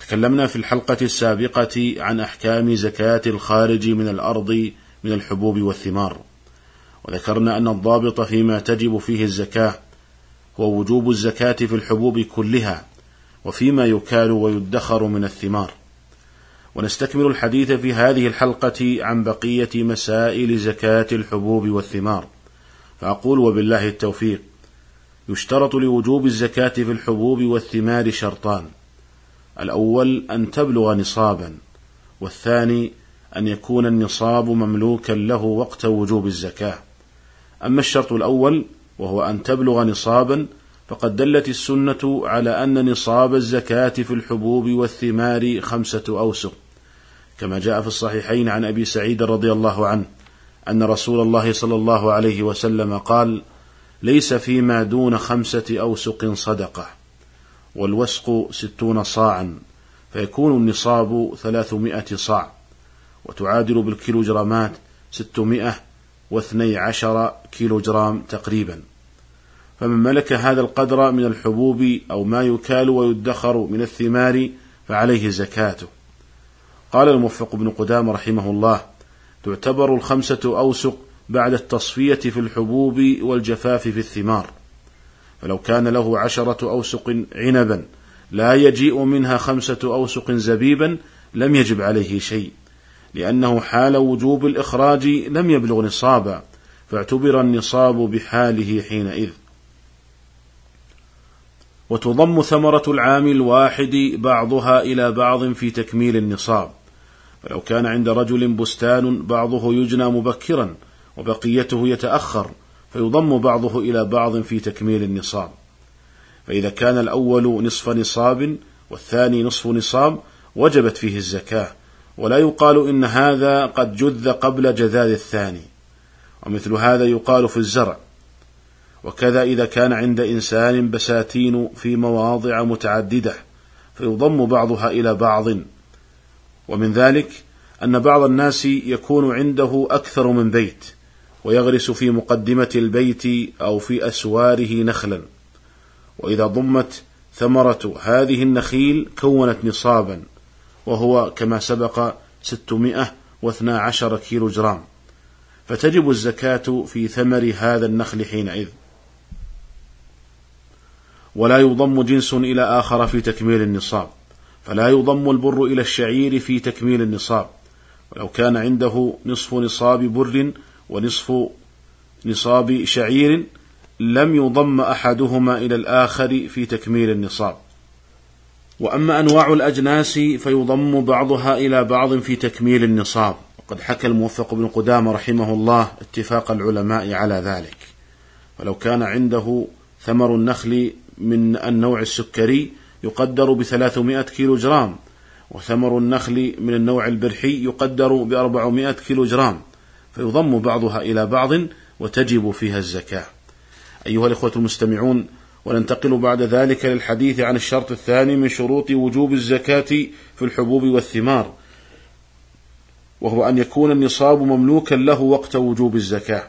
تكلمنا في الحلقة السابقة عن أحكام زكاة الخارج من الأرض من الحبوب والثمار. وذكرنا أن الضابط فيما تجب فيه الزكاة هو وجوب الزكاة في الحبوب كلها وفيما يكال ويدخر من الثمار. ونستكمل الحديث في هذه الحلقة عن بقية مسائل زكاة الحبوب والثمار. فأقول وبالله التوفيق يشترط لوجوب الزكاة في الحبوب والثمار شرطان. الأول أن تبلغ نصابا والثاني أن يكون النصاب مملوكا له وقت وجوب الزكاة. أما الشرط الأول وهو أن تبلغ نصابا فقد دلت السنة على أن نصاب الزكاة في الحبوب والثمار خمسة أوسق كما جاء في الصحيحين عن أبي سعيد رضي الله عنه أن رسول الله صلى الله عليه وسلم قال ليس فيما دون خمسة أوسق صدقة. والوسق ستون صاعا فيكون النصاب ثلاثمائة صاع وتعادل بالكيلوجرامات ستمائة واثني عشر كيلوجرام تقريبا. فمن ملك هذا القدر من الحبوب أو ما يكال ويدخر من الثمار فعليه زكاته. قال الموفق بن قدام رحمه الله تعتبر الخمسة أوسق بعد التصفية في الحبوب والجفاف في الثمار. فلو كان له عشرة أوسق عنبا لا يجيء منها خمسة أوسق زبيبا لم يجب عليه شيء لأنه حال وجوب الإخراج لم يبلغ نصابا فاعتبر النصاب بحاله حينئذ. وتضم ثمرة العام الواحد بعضها إلى بعض في تكميل النصاب. فلو كان عند رجل بستان بعضه يجنى مبكرا وبقيته يتأخر فيضم بعضه إلى بعض في تكميل النصاب. فإذا كان الأول نصف نصاب والثاني نصف نصاب وجبت فيه الزكاة. ولا يقال إن هذا قد جذ قبل جذاذ الثاني. ومثل هذا يقال في الزرع. وكذا إذا كان عند إنسان بساتين في مواضع متعددة فيضم بعضها إلى بعض. ومن ذلك أن بعض الناس يكون عنده أكثر من بيت. ويغرس في مقدمة البيت أو في أسواره نخلا. وإذا ضمت ثمرة هذه النخيل كونت نصابا وهو كما سبق ستمائة واثنى عشر كيلو جرام. فتجب الزكاة في ثمر هذا النخل حينئذ. ولا يضم جنس إلى آخر في تكميل النصاب. فلا يضم البر إلى الشعير في تكميل النصاب. ولو كان عنده نصف نصاب بر ونصف نصاب شعير لم يضم أحدهما إلى الآخر في تكميل النصاب. وأما أنواع الأجناس فيضم بعضها إلى بعض في تكميل النصاب. وقد حكى الموفق بن قدامة رحمه الله اتفاق العلماء على ذلك. ولو كان عنده ثمر النخل من النوع السكري يقدر بثلاثمائة كيلو جرام وثمر النخل من النوع البرحي يقدر بأربعمائة كيلو جرام. فيضم بعضها إلى بعض وتجب فيها الزكاة. أيها الإخوة المستمعون وننتقل بعد ذلك للحديث عن الشرط الثاني من شروط وجوب الزكاة في الحبوب والثمار وهو أن يكون النصاب مملوكا له وقت وجوب الزكاة.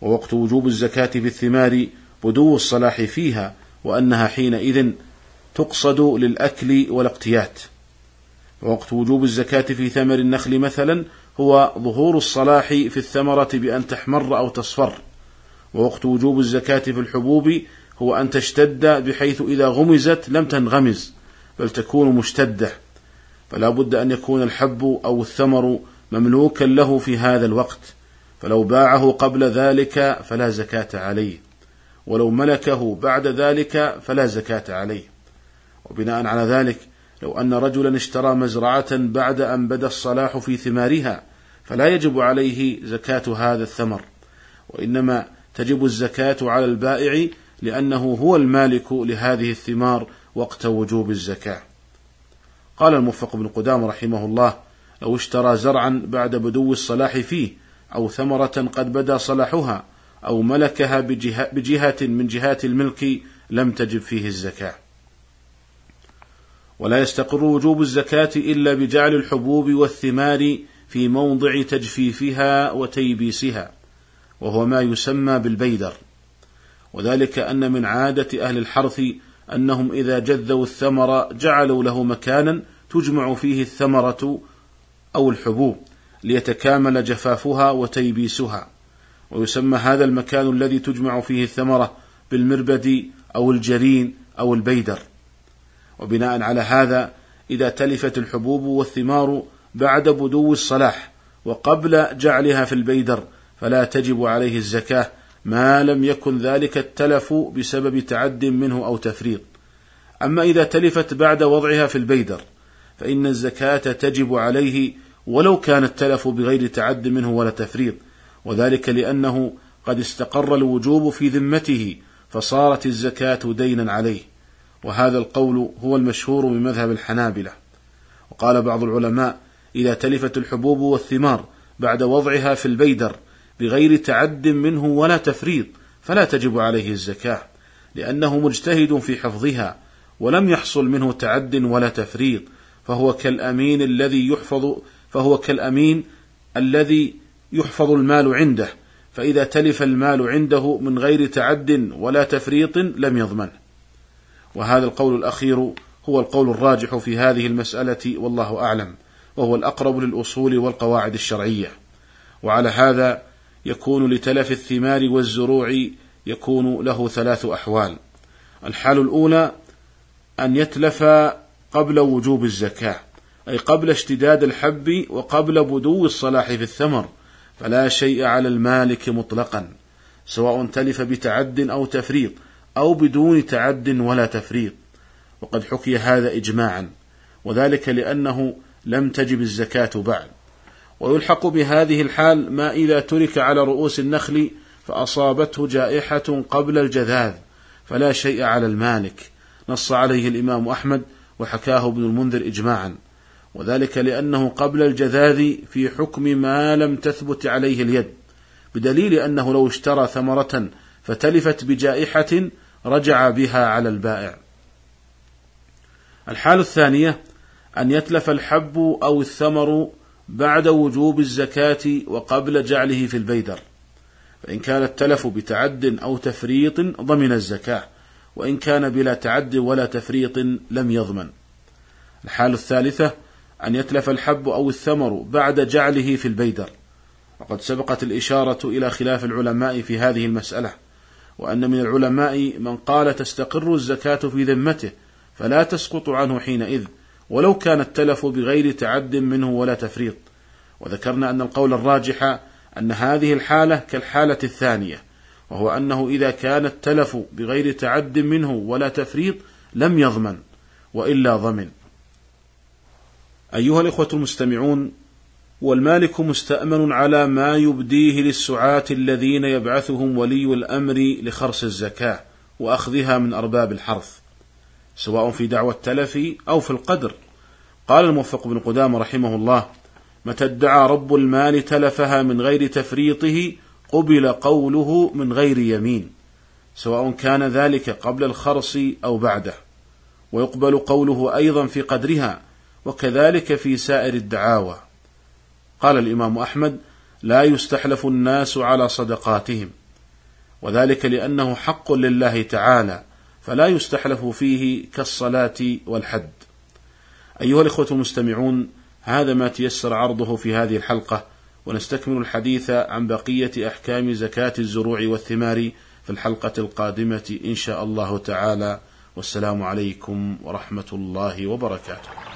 ووقت وجوب الزكاة في الثمار بدو الصلاح فيها وأنها حينئذ تقصد للأكل والاقتيات. ووقت وجوب الزكاة في ثمر النخل مثلا هو ظهور الصلاح في الثمرة بأن تحمر أو تصفر ووقت وجوب الزكاة في الحبوب هو أن تشتد بحيث إذا غمزت لم تنغمز بل تكون مشتدة فلا بد أن يكون الحب أو الثمر مملوكا له في هذا الوقت فلو باعه قبل ذلك فلا زكاة عليه ولو ملكه بعد ذلك فلا زكاة عليه وبناء على ذلك لو أن رجلا اشترى مزرعة بعد أن بدا الصلاح في ثمارها فلا يجب عليه زكاة هذا الثمر وإنما تجب الزكاة على البائع لأنه هو المالك لهذه الثمار وقت وجوب الزكاة. قال الموفق بن قدام رحمه الله لو اشترى زرعا بعد بدو الصلاح فيه أو ثمرة قد بدا صلاحها أو ملكها بجهة, بجهة من جهات الملك لم تجب فيه الزكاة. ولا يستقر وجوب الزكاة إلا بجعل الحبوب والثمار في موضع تجفيفها وتيبيسها وهو ما يسمى بالبيدر. وذلك أن من عادة أهل الحرث أنهم إذا جذوا الثمر جعلوا له مكانا تجمع فيه الثمرة أو الحبوب ليتكامل جفافها وتيبيسها. ويسمى هذا المكان الذي تجمع فيه الثمرة بالمربد أو الجرين أو البيدر. وبناء على هذا إذا تلفت الحبوب والثمار بعد بدو الصلاح وقبل جعلها في البيدر فلا تجب عليه الزكاة ما لم يكن ذلك التلف بسبب تعد منه أو تفريط. أما إذا تلفت بعد وضعها في البيدر فإن الزكاة تجب عليه ولو كان التلف بغير تعد منه ولا تفريط وذلك لأنه قد استقر الوجوب في ذمته فصارت الزكاة دينا عليه. وهذا القول هو المشهور بمذهب الحنابلة. وقال بعض العلماء إذا تلفت الحبوب والثمار بعد وضعها في البيدر بغير تعد منه ولا تفريط فلا تجب عليه الزكاة لأنه مجتهد في حفظها ولم يحصل منه تعد ولا تفريط فهو كالأمين الذي يحفظ فهو كالأمين الذي يحفظ المال عنده فإذا تلف المال عنده من غير تعد ولا تفريط لم يضمنه وهذا القول الأخير هو القول الراجح في هذه المسألة والله أعلم وهو الأقرب للأصول والقواعد الشرعية. وعلى هذا يكون لتلف الثمار والزروع يكون له ثلاث أحوال. الحال الأولى أن يتلف قبل وجوب الزكاة أي قبل اشتداد الحب وقبل بدو الصلاح في الثمر فلا شيء على المالك مطلقا سواء تلف بتعد أو تفريط. أو بدون تعد ولا تفريط. وقد حكي هذا إجماعا وذلك لأنه لم تجب الزكاة بعد. ويلحق بهذه الحال ما إذا ترك على رؤوس النخل فأصابته جائحة قبل الجذاذ فلا شيء على المالك. نص عليه الإمام أحمد وحكاه ابن المنذر إجماعا. وذلك لأنه قبل الجذاذ في حكم ما لم تثبت عليه اليد بدليل أنه لو اشترى ثمرة فتلفت بجائحة رجع بها على البائع. الحالة الثانية أن يتلف الحب أو الثمر بعد وجوب الزكاة وقبل جعله في البيدر. فإن كان التلف بتعد أو تفريط ضمن الزكاة وإن كان بلا تعد ولا تفريط لم يضمن. الحالة الثالثة أن يتلف الحب أو الثمر بعد جعله في البيدر. وقد سبقت الإشارة إلى خلاف العلماء في هذه المسألة. وأن من العلماء من قال تستقر الزكاة في ذمته فلا تسقط عنه حينئذ ولو كان التلف بغير تعد منه ولا تفريط. وذكرنا أن القول الراجح أن هذه الحالة كالحالة الثانية وهو أنه إذا كان التلف بغير تعد منه ولا تفريط لم يضمن وإلا ضمن. أيها الإخوة المستمعون والمالك مستأمن على ما يبديه للسعاة الذين يبعثهم ولي الأمر لخرص الزكاة وأخذها من أرباب الحرث سواء في دعوى التلف أو في القدر. قال الموفق بن قدامة رحمه الله متى ادعى رب المال تلفها من غير تفريطه قبل قوله من غير يمين سواء كان ذلك قبل الخرص أو بعده. ويقبل قوله أيضا في قدرها وكذلك في سائر الدعاوى. قال الإمام أحمد لا يستحلف الناس على صدقاتهم وذلك لأنه حق لله تعالى فلا يستحلف فيه كالصلاة والحد. أيها الإخوة المستمعون هذا ما تيسر عرضه في هذه الحلقة ونستكمل الحديث عن بقية أحكام زكاة الزروع والثمار في الحلقة القادمة إن شاء الله تعالى. والسلام عليكم ورحمة الله وبركاته.